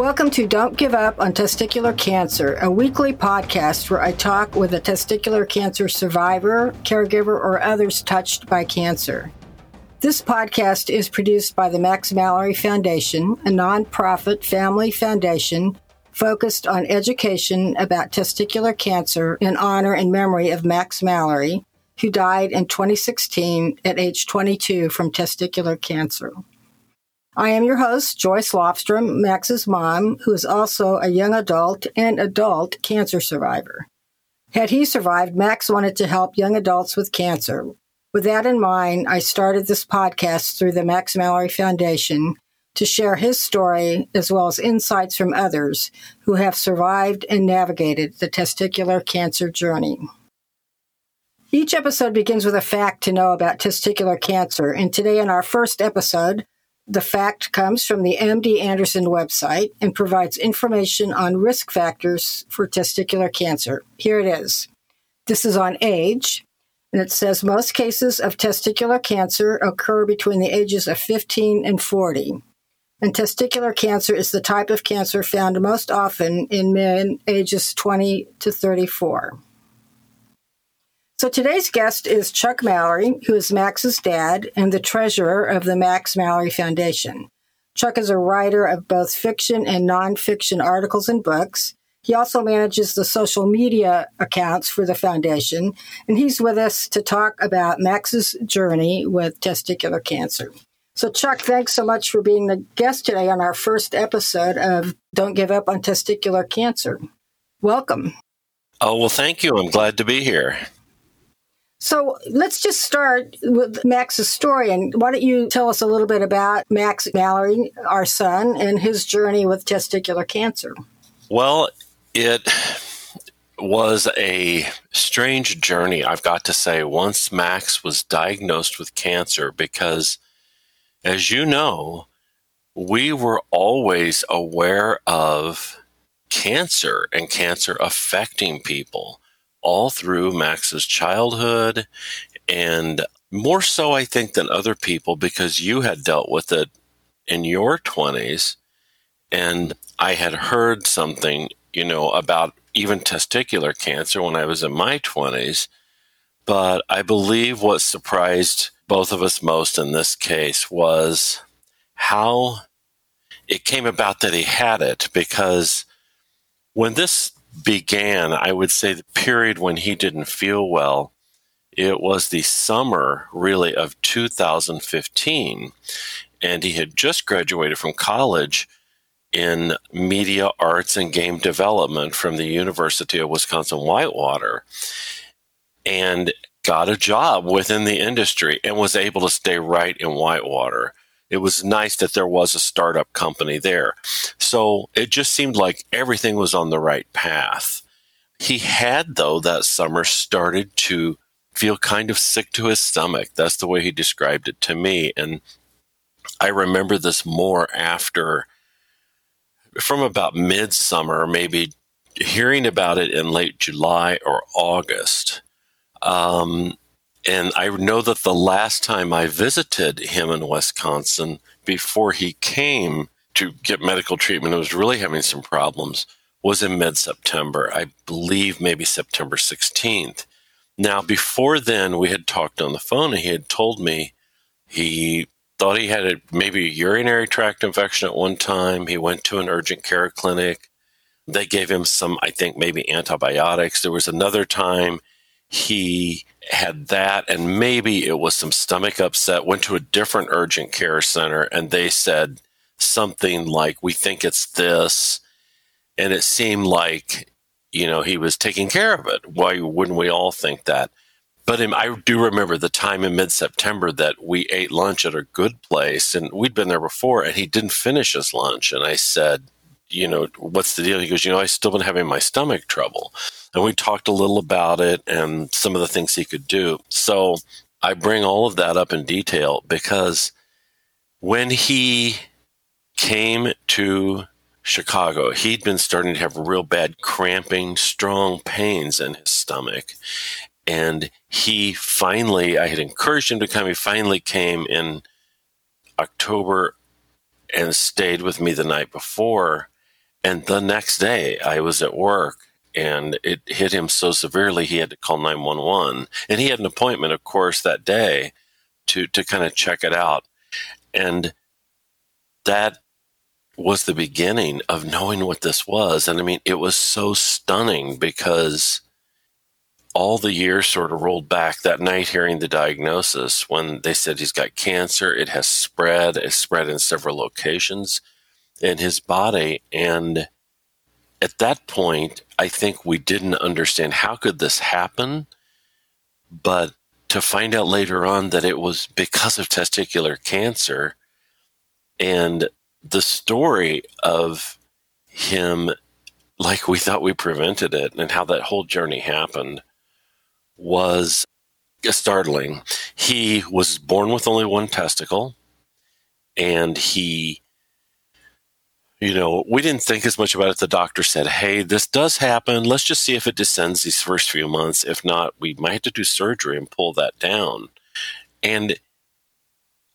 Welcome to Don't Give Up on Testicular Cancer, a weekly podcast where I talk with a testicular cancer survivor, caregiver, or others touched by cancer. This podcast is produced by the Max Mallory Foundation, a nonprofit family foundation focused on education about testicular cancer in honor and memory of Max Mallory, who died in 2016 at age 22 from testicular cancer. I am your host, Joyce Lofstrom, Max's mom, who is also a young adult and adult cancer survivor. Had he survived, Max wanted to help young adults with cancer, with that in mind, I started this podcast through the Max Mallory Foundation to share his story as well as insights from others who have survived and navigated the testicular cancer journey. Each episode begins with a fact to know about testicular cancer, and today in our first episode, the fact comes from the MD Anderson website and provides information on risk factors for testicular cancer. Here it is. This is on age, and it says most cases of testicular cancer occur between the ages of 15 and 40. And testicular cancer is the type of cancer found most often in men ages 20 to 34. So today's guest is Chuck Mallory, who is Max's dad and the treasurer of the Max Mallory Foundation. Chuck is a writer of both fiction and nonfiction articles and books. He also manages the social media accounts for the foundation, and he's with us to talk about Max's journey with testicular cancer. So, Chuck, thanks so much for being the guest today on our first episode of Don't Give Up on Testicular Cancer. Welcome. Oh, well, thank you. I'm glad to be here. So let's just start with Max's story. And why don't you tell us a little bit about Max Mallory, our son, and his journey with testicular cancer? Well, it was a strange journey, I've got to say, once Max was diagnosed with cancer, because as you know, we were always aware of cancer and cancer affecting people all through Max's childhood and more so, I think, than other people because you had dealt with it in your 20s. And I had heard something you know, about even testicular cancer when I was in my 20s. But I believe what surprised both of us most in this case was how it came about that he had it because when this began, I would say the period when he didn't feel well, it was the summer really of 2015. And he had just graduated from college in media arts and game development from the University of Wisconsin Whitewater and got a job within the industry and was able to stay right in Whitewater. It was nice that there was a startup company there. So it just seemed like everything was on the right path. He had, though, that summer started to feel kind of sick to his stomach. That's the way he described it to me. And I remember this more after from about midsummer, maybe hearing about it in late July or August. Um, and I know that the last time I visited him in Wisconsin before he came to get medical treatment, and was really having some problems, was in mid September. I believe maybe September 16th. Now, before then, we had talked on the phone and he had told me he thought he had a, maybe a urinary tract infection at one time. He went to an urgent care clinic. They gave him some, I think, maybe antibiotics. There was another time he had that, and maybe it was some stomach upset. Went to a different urgent care center, and they said something like, We think it's this. And it seemed like, you know, he was taking care of it. Why wouldn't we all think that? But I do remember the time in mid September that we ate lunch at a good place and we'd been there before and he didn't finish his lunch. And I said, you know, what's the deal? He goes, you know, I've still been having my stomach trouble. And we talked a little about it and some of the things he could do. So I bring all of that up in detail because when he came to Chicago, he'd been starting to have real bad cramping, strong pains in his stomach. And he finally, I had encouraged him to come. He finally came in October and stayed with me the night before. And the next day, I was at work and it hit him so severely he had to call 911. And he had an appointment, of course, that day to, to kind of check it out. And that was the beginning of knowing what this was. And I mean, it was so stunning because all the years sort of rolled back that night hearing the diagnosis when they said he's got cancer. It has spread, it's spread in several locations in his body. And at that point, I think we didn't understand how could this happen. But to find out later on that it was because of testicular cancer and the story of him like we thought we prevented it and how that whole journey happened was startling. He was born with only one testicle, and he, you know, we didn't think as much about it. The doctor said, Hey, this does happen. Let's just see if it descends these first few months. If not, we might have to do surgery and pull that down. And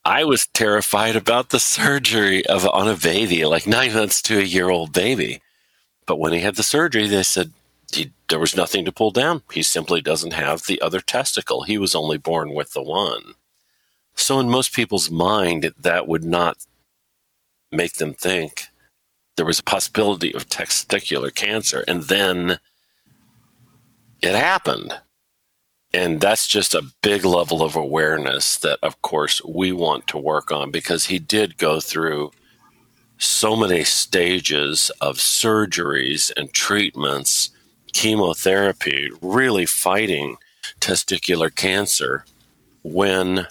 I was terrified about the surgery of on a baby, like nine months to a year old baby. But when he had the surgery, they said, he, there was nothing to pull down. He simply doesn't have the other testicle. He was only born with the one. So, in most people's mind, that would not make them think there was a possibility of testicular cancer. And then it happened. And that's just a big level of awareness that, of course, we want to work on because he did go through so many stages of surgeries and treatments chemotherapy, really fighting testicular cancer when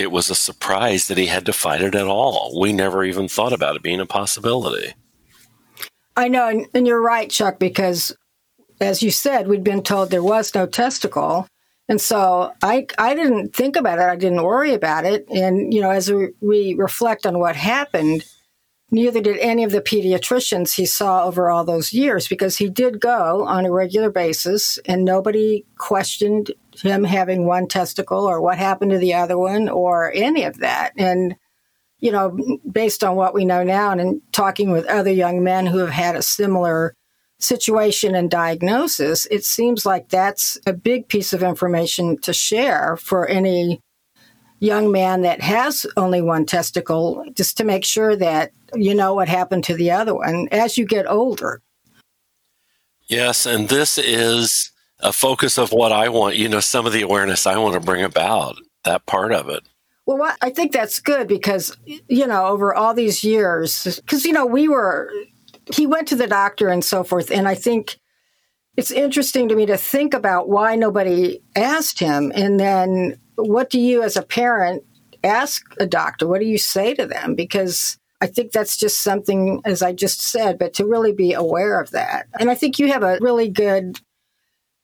it was a surprise that he had to fight it at all. We never even thought about it being a possibility. I know, and you're right, Chuck, because as you said, we'd been told there was no testicle. And so I, I didn't think about it. I didn't worry about it. And, you know, as we, we reflect on what happened, Neither did any of the pediatricians he saw over all those years because he did go on a regular basis and nobody questioned him having one testicle or what happened to the other one or any of that. And, you know, based on what we know now and talking with other young men who have had a similar situation and diagnosis, it seems like that's a big piece of information to share for any young man that has only one testicle, just to make sure that you know what happened to the other one as you get older. Yes, and this is a focus of what I want, you know, some of the awareness I want to bring about, that part of it. Well, I think that's good because, you know, over all these years, because, you know, we were, he went to the doctor and so forth. And I think it's interesting to me to think about why nobody asked him. And then what do you, as a parent, ask a doctor? What do you say to them? Because I think that's just something, as I just said, but to really be aware of that. And I think you have a really good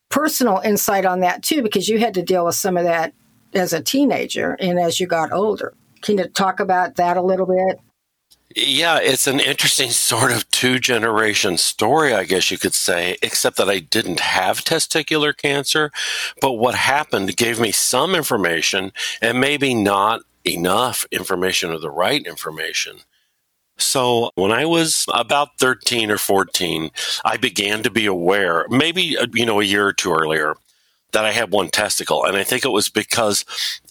personal insight on that too, because you had to deal with some of that as a teenager and as you got older. Can you talk about that a little bit? Yeah, it's an interesting sort of two generation story, I guess you could say, except that I didn't have testicular cancer. But what happened gave me some information and maybe not enough information or the right information. So when I was about 13 or 14, I began to be aware, maybe, uh, you know, a year or two earlier, that I had one testicle. And I think it was because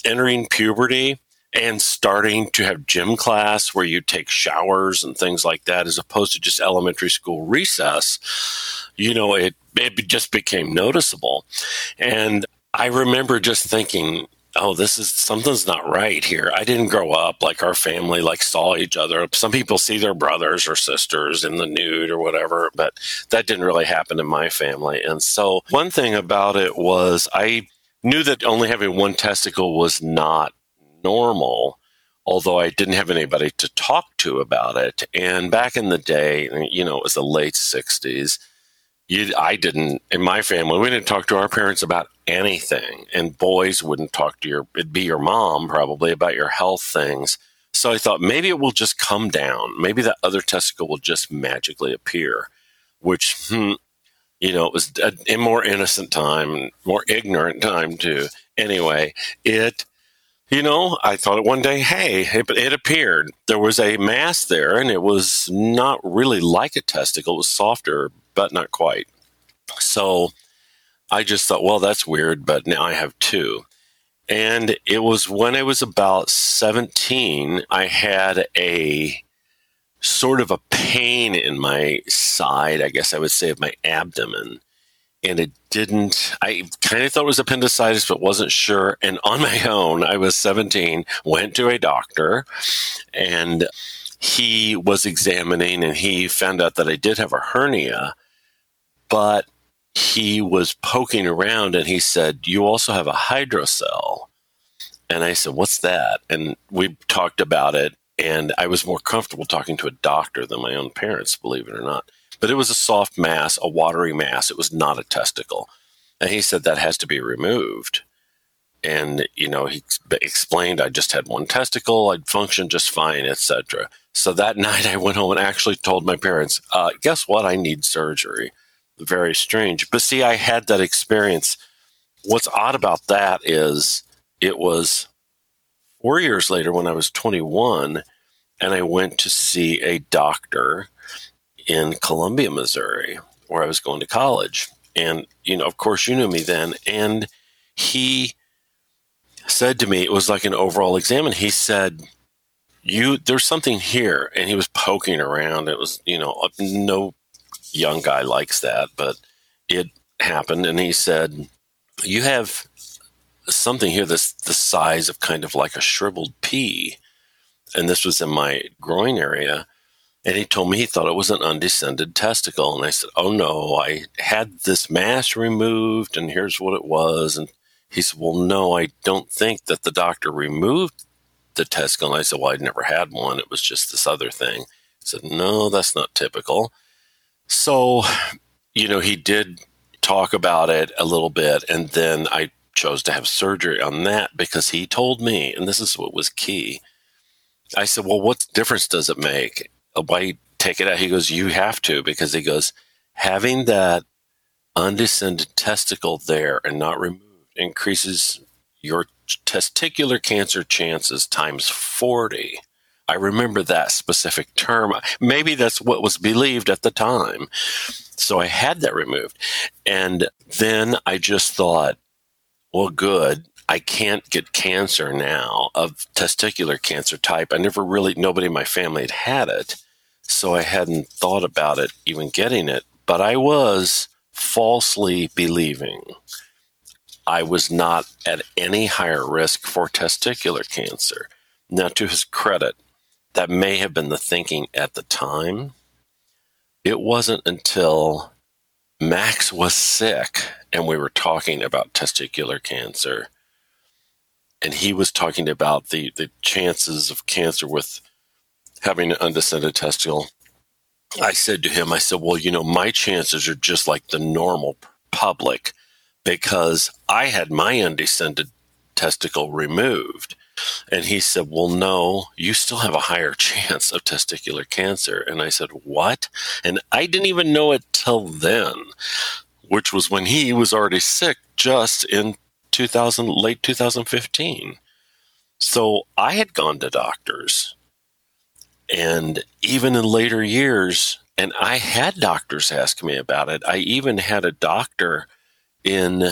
entering puberty, and starting to have gym class where you take showers and things like that as opposed to just elementary school recess you know it it just became noticeable. And i remember just thinking oh this is something's not right here. I didn't grow up like our family like saw each other. Some people see their brothers or sisters in the nude or whatever but that didn't really happen in my family. And so one thing about it was i knew that only having one testicle was not normal, although I didn't have anybody to talk to about it. And back in the day, you know, it was the late 60s. You, I didn't, in my family, we didn't talk to our parents about anything. And boys wouldn't talk to your, it'd be your mom probably about your health things. So I thought maybe it will just come down. Maybe that other testicle will just magically appear, which, hmm, you know, it was a, a more innocent time, more ignorant time too. Anyway, it you know, I thought it one day, hey, it, it, appeared. There was a mass there, and it was not really like a testicle. It was softer, but not quite. So I just thought, well, that's weird, but now I have two. And it was when I was about 17, I had a sort of a pain in my side, I guess I would say, of my abdomen and it didn't. I kind of thought it was appendicitis, but wasn't sure. And on my own, I was 17, went to a doctor, and he was examining, and he found out that I did have a hernia, but he was poking around and he said, You also have a hydrocele. And I said, What's that? And we talked about it. And I was more comfortable talking to a doctor than my own parents, believe it or not. But it was a soft mass, a watery mass. It was not a testicle. And he said that has to be removed. And, you know, he explained I just had one testicle, I'd function just fine, etc. So that night I went home and actually told my parents, uh, guess what? I need surgery. Very strange. But see, I had that experience. What's odd about that is it was four years later when I was 21 and I went to see a doctor in Columbia, Missouri, where I was going to college. And, you know, of course, you knew me then. And he said to me, it was like an overall exam, and he said, you there's something here. And he was poking around. It was you know uh, no young guy likes that but it happened. And he said you have something here that's the size of kind of like a shriveled pea. And this was in my groin area and he told me he thought it was an undescended testicle. And I said, Oh no, I had this mass removed and here's what it was. And he said, Well, no, I don't think that the doctor removed the testicle. And I said, Well, I'd never had one. It was just this other thing. He said, No, that's not typical. So, you know, he did talk about it a little bit. And then I chose to have surgery on that because he told me, and this is what was key. I said, Well, what difference does it make? Why take it out? He goes, you have to because he goes, having that undescended testicle there and not removed increases your testicular cancer chances times 40. I remember that specific term. Maybe that's what was believed at the time. So I had that removed. And then I just thought, well, good. I can't get cancer now of testicular cancer type. I never really, nobody in my family had had it so I hadn't thought about it even getting it, but I was falsely believing I was not at any higher risk for testicular cancer. Now, to his credit, that may have been the thinking at the time. It wasn't until Max was sick and we were talking about testicular cancer, and he was talking about the, the chances of cancer with having an undescended testicle, I said to him, I said, well, you know, my chances are just like the normal public because I had my undescended testicle removed. And he said, Well, no, you still have a higher chance of testicular cancer. And I said, What? And I didn't even know it till then, which was when he was already sick just in 2000, late 2015. So I had gone to doctors and even in later years, and I had doctors ask me about it. I even had a doctor in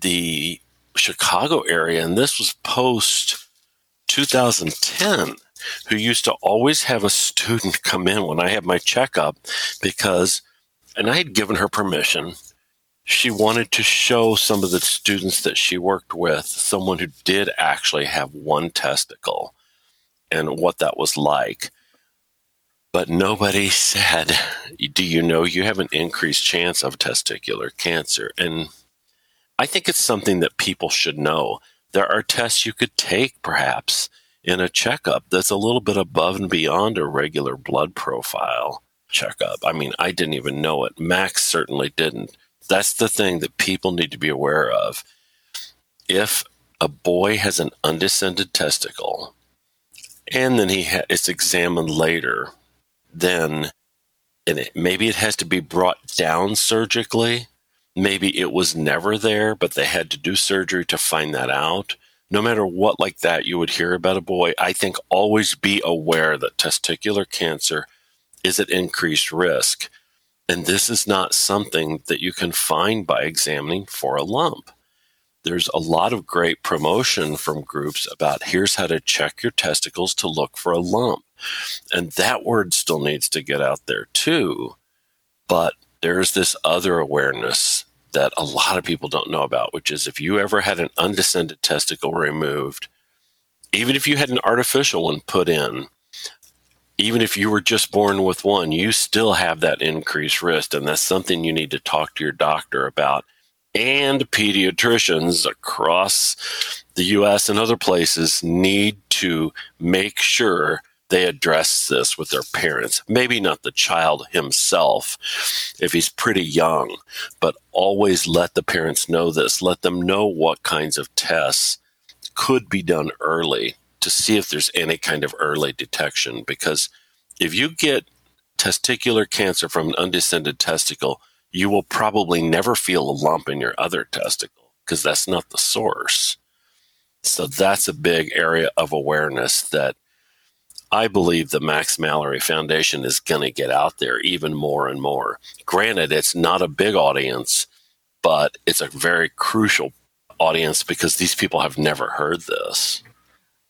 the Chicago area, and this was post 2010, who used to always have a student come in when I had my checkup because, and I had given her permission. She wanted to show some of the students that she worked with someone who did actually have one testicle and what that was like but nobody said, Do you know you have an increased chance of testicular cancer? And I think it's something that people should know. There are tests you could take, perhaps, in a checkup that's a little bit above and beyond a regular blood profile checkup. I mean, I didn't even know it. Max certainly didn't. That's the thing that people need to be aware of. If a boy has an undescended testicle, and then he ha- it's examined later then and it, maybe it has to be brought down surgically. Maybe it was never there, but they had to do surgery to find that out. no matter what like that you would hear about a boy, I think always be aware that testicular cancer is at increased risk. And this is not something that you can find by examining for a lump. There's a lot of great promotion from groups about here's how to check your testicles to look for a lump. And that word still needs to get out there too. But there's this other awareness that a lot of people don't know about, which is if you ever had an undescended testicle removed, even if you had an artificial one put in, even if you were just born with one, you still have that increased risk. And that's something you need to talk to your doctor about. And pediatricians across the US and other places need to make sure they address this with their parents. Maybe not the child himself if he's pretty young, but always let the parents know this. Let them know what kinds of tests could be done early to see if there's any kind of early detection. Because if you get testicular cancer from an undescended testicle, you will probably never feel a lump in your other testicle because that's not the source. So that's a big area of awareness that I believe the Max Mallory Foundation is going to get out there even more and more. Granted, it's not a big audience, but it's a very crucial audience because these people have never heard this.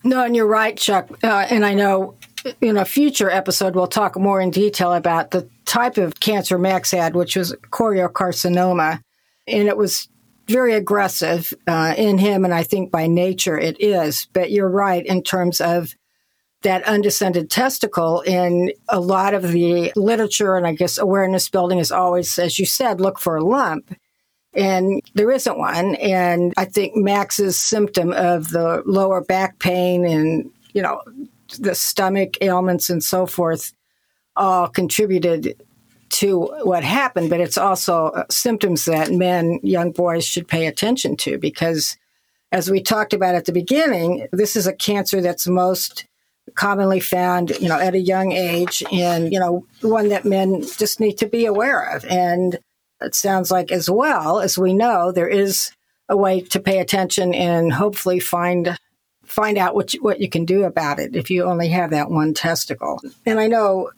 No, and you're right, Chuck. Uh, and I know in a future episode, we'll talk more in detail about the type of cancer Max had, which was choriocarcinoma. And it was very aggressive uh, in him, and I think by nature it is. But you're right in terms of that undescended testicle in a lot of the literature and I guess awareness building is always, as you said, look for a lump. And there isn't one. And I think Max's symptom of the lower back pain and, you know, the stomach ailments and so forth all contributed to what happened. But it's also uh, symptoms that men, young boys should pay attention to because as we talked about at the beginning, this is a cancer that's most commonly found, you know, at a young age and, you know, one that men just need to be aware of. And it sounds like as well as we know, there is a way to pay attention and hopefully find find out what you, what you can do about it if you only have that one testicle. And I know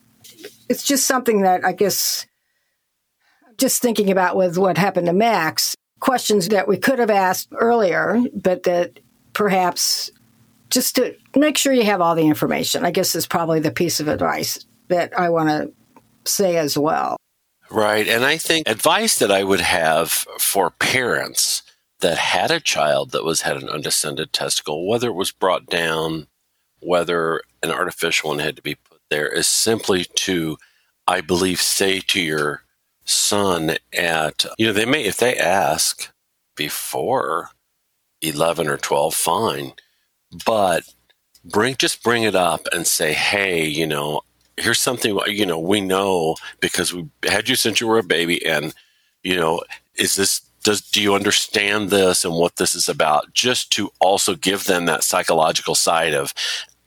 it's just something that I guess just thinking about with what happened to Max, questions that we could have asked earlier, but that perhaps just to make sure you have all the information, I guess is probably the piece of advice that I want to say as well. Right. And I think advice that I would have for parents that had a child that was had an undescended testicle, whether it was brought down, whether an artificial one had to be put there, is simply to, I believe, say to your son at, you know, they may, if they ask before 11 or 12, fine but bring just bring it up and say, hey, you know, here's something you know we know because we had you since you were a baby, and you know, is this does do you understand this and what this is about? Just to also give them that psychological side of,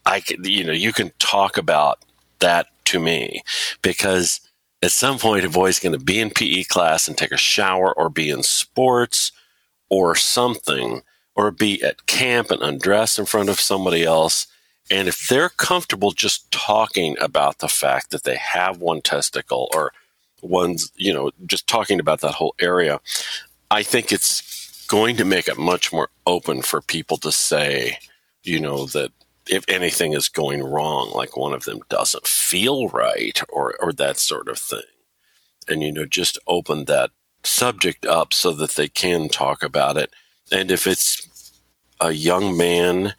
I can, you know, you can talk about that to me because at some point a boy's going to be in PE class and take a shower or be in sports or something or be at camp and undress in front of somebody else. And if they're comfortable just talking about the fact that they have one testicle or one's, you know, just talking about that whole area, I think it's going to make it much more open for people to say, you know, that if anything is going wrong, like one of them doesn't feel right or, or that sort of thing. And, you know, just open that subject up so that they can talk about it. And if it's a young man,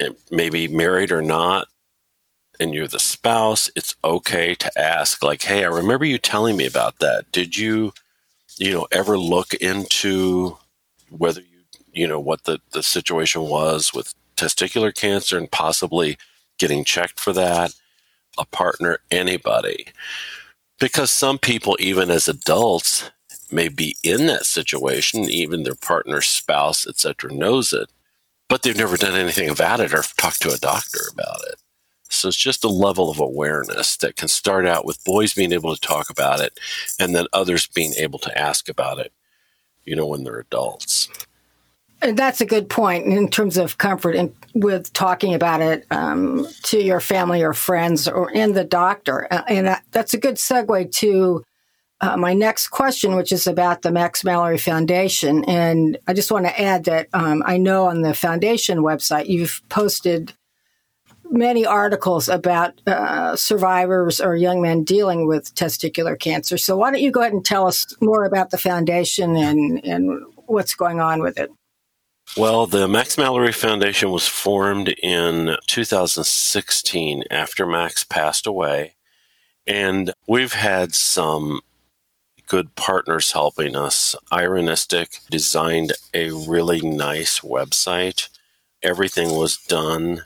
eh, maybe married or not, and you're the spouse, it's okay to ask, like, hey, I remember you telling me about that. Did you, you know, ever look into whether you, you know, what the, the situation was with testicular cancer and possibly getting checked for that? A partner, anybody. Because some people, even as adults, may be in that situation, even their partner, spouse, etc., knows it, but they've never done anything about it or talked to a doctor about it. So it's just a level of awareness that can start out with boys being able to talk about it and then others being able to ask about it, you know, when they're adults. And that's a good point in terms of comfort and with talking about it um, to your family or friends or in the doctor. Uh, and that's a good segue to uh, my next question, which is about the Max Mallory Foundation. And I just want to add that um, I know on the foundation website you've posted many articles about uh, survivors or young men dealing with testicular cancer. So why don't you go ahead and tell us more about the foundation and, and what's going on with it? Well, the Max Mallory Foundation was formed in 2016 after Max passed away. And we've had some good partners helping us. Ironistic designed a really nice website. Everything was done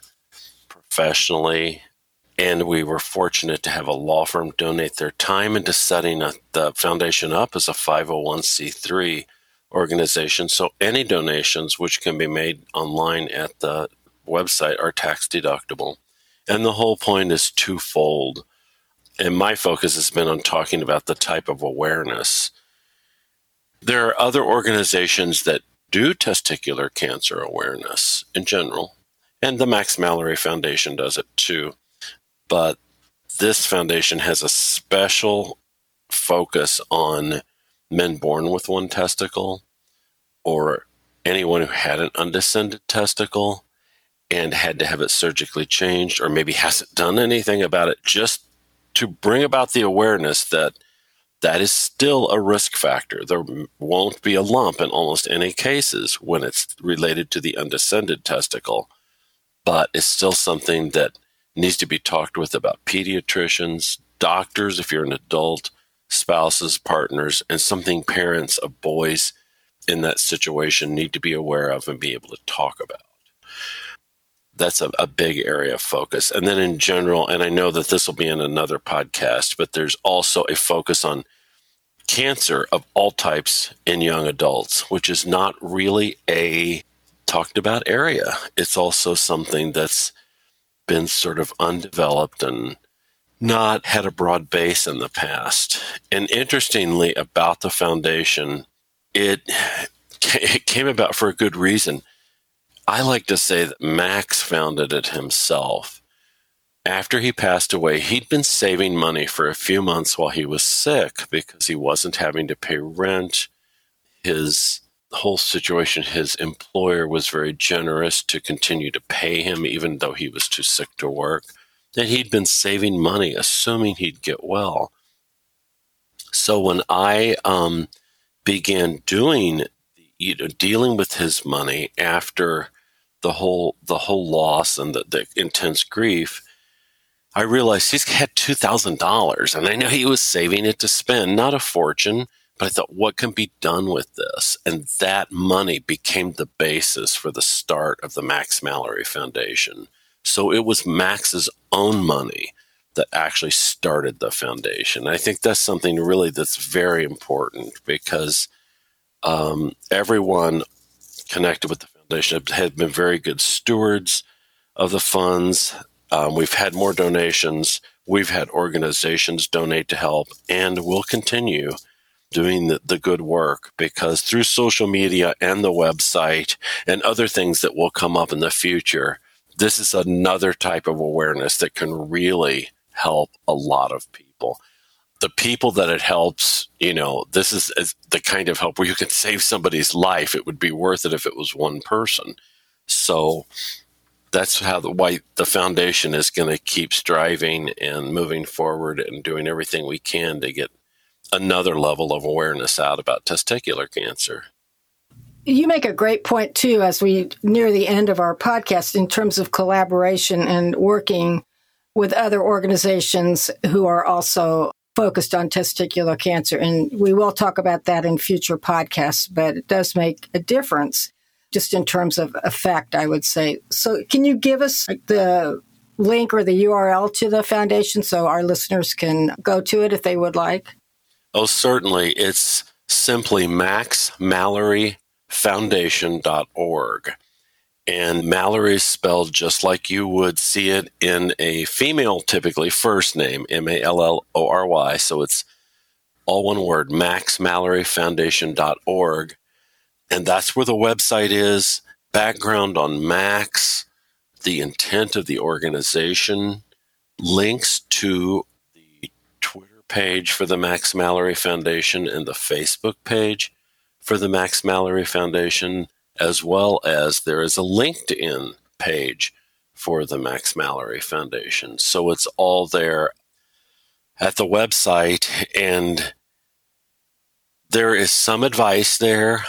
professionally, and we were fortunate to have a law firm donate their time into setting a, the foundation up as a 501c3 organization. So any donations which can be made online at the website are tax deductible. And the whole point is twofold and my focus has been on talking about the type of awareness. There are other organizations that do testicular cancer awareness in general, and the Max Mallory Foundation does it too. But this foundation has a special focus on men born with one testicle or anyone who had an undescended testicle and had to have it surgically changed or maybe hasn't done anything about it just to bring about the awareness that that is still a risk factor. There won't be a lump in almost any cases when it's related to the undescended testicle, but it's still something that needs to be talked with about pediatricians, doctors, if you're an adult, spouses, partners, and something parents of boys in that situation need to be aware of and be able to talk about that's a, a big area of focus. And then in general, and I know that this will be in another podcast, but there's also a focus on cancer of all types in young adults, which is not really a talked about area. It's also something that's been sort of undeveloped and not had a broad base in the past. And interestingly, about the foundation, it, it came about for a good reason. I like to say that Max founded it himself. After he passed away, he'd been saving money for a few months while he was sick because he wasn't having to pay rent. His whole situation, his employer was very generous to continue to pay him even though he was too sick to work. And he'd been saving money, assuming he'd get well. So when I um, began doing, you know, dealing with his money after the whole the whole loss and the, the intense grief, I realized he's had two thousand dollars, and I know he was saving it to spend, not a fortune. But I thought, what can be done with this? And that money became the basis for the start of the Max Mallory Foundation. So it was Max's own money that actually started the foundation. I think that's something really that's very important because um, everyone connected with the Foundation have been very good stewards of the funds. Um, we've had more donations. We've had organizations donate to help, and we'll continue doing the, the good work because through social media and the website and other things that will come up in the future, this is another type of awareness that can really help a lot of people the people that it helps, you know, this is, the kind of help where you can save somebody's life. It would be worth it if it was one person. So that's how the why the foundation is going to keep striving and moving forward and doing everything we can to get another level of awareness out about testicular cancer. You make a great point too as we near the end of our podcast in terms of collaboration and working with other organizations who are also focused on testicular cancer. And we will talk about that in future podcasts, but it does make a difference just in terms of effect, I would say. So, can you give us the link or the URL to the foundation so our listeners can go to it if they would like? Oh, certainly. It's simply maxmalloryfoundation.org. And Mallory is spelled just like you would see it in a female, typically first name, M A L L O R Y. So it's all one word, maxmalloryfoundation.org. And that's where the website is. Background on Max, the intent of the organization, links to the Twitter page for the Max Mallory Foundation and the Facebook page for the Max Mallory Foundation, as well as there is a LinkedIn page for the Max Mallory Foundation. So it's all there at the website, and there is some advice there,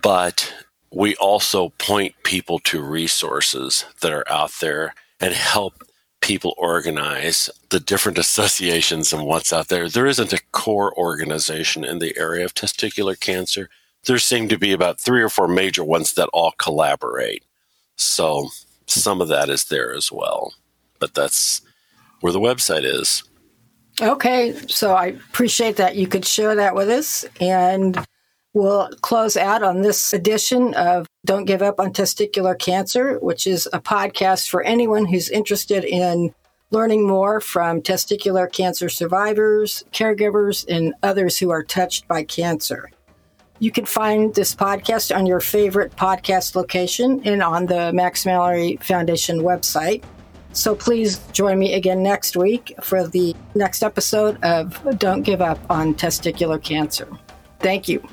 but we also point people to resources that are out there and help people organize the different associations and what's out there. There isn't a core organization in the area of testicular cancer. There seem to be about three or four major ones that all collaborate. So some of that is there as well. But that's where the website is. Okay, so I appreciate that you could share that with us. And we'll close out on this edition of Don't Give Up on Testicular Cancer, which is a podcast for anyone who's interested in learning more from testicular cancer survivors, caregivers, and others who are touched by cancer. You can find this podcast on your favorite podcast location and on the Max Mallory Foundation website. So please join me again next week for the next episode of Don't Give Up on Testicular Cancer. Thank you.